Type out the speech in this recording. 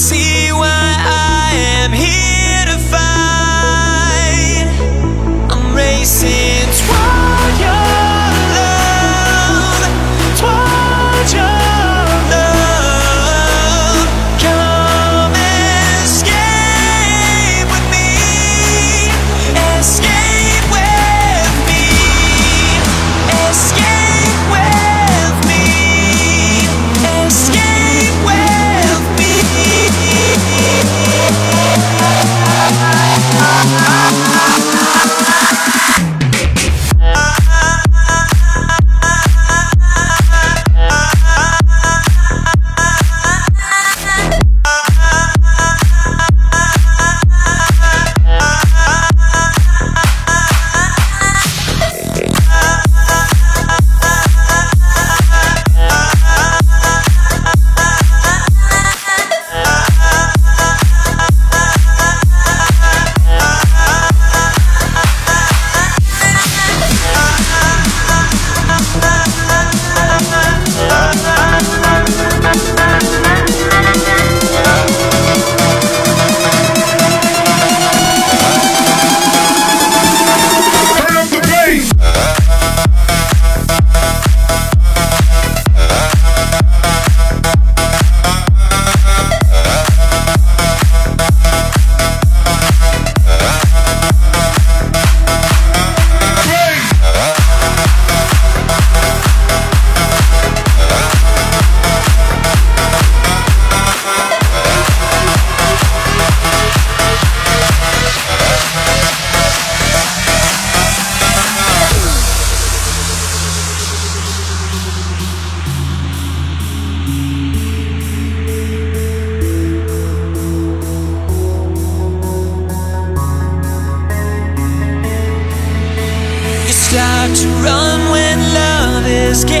see to run when love is getting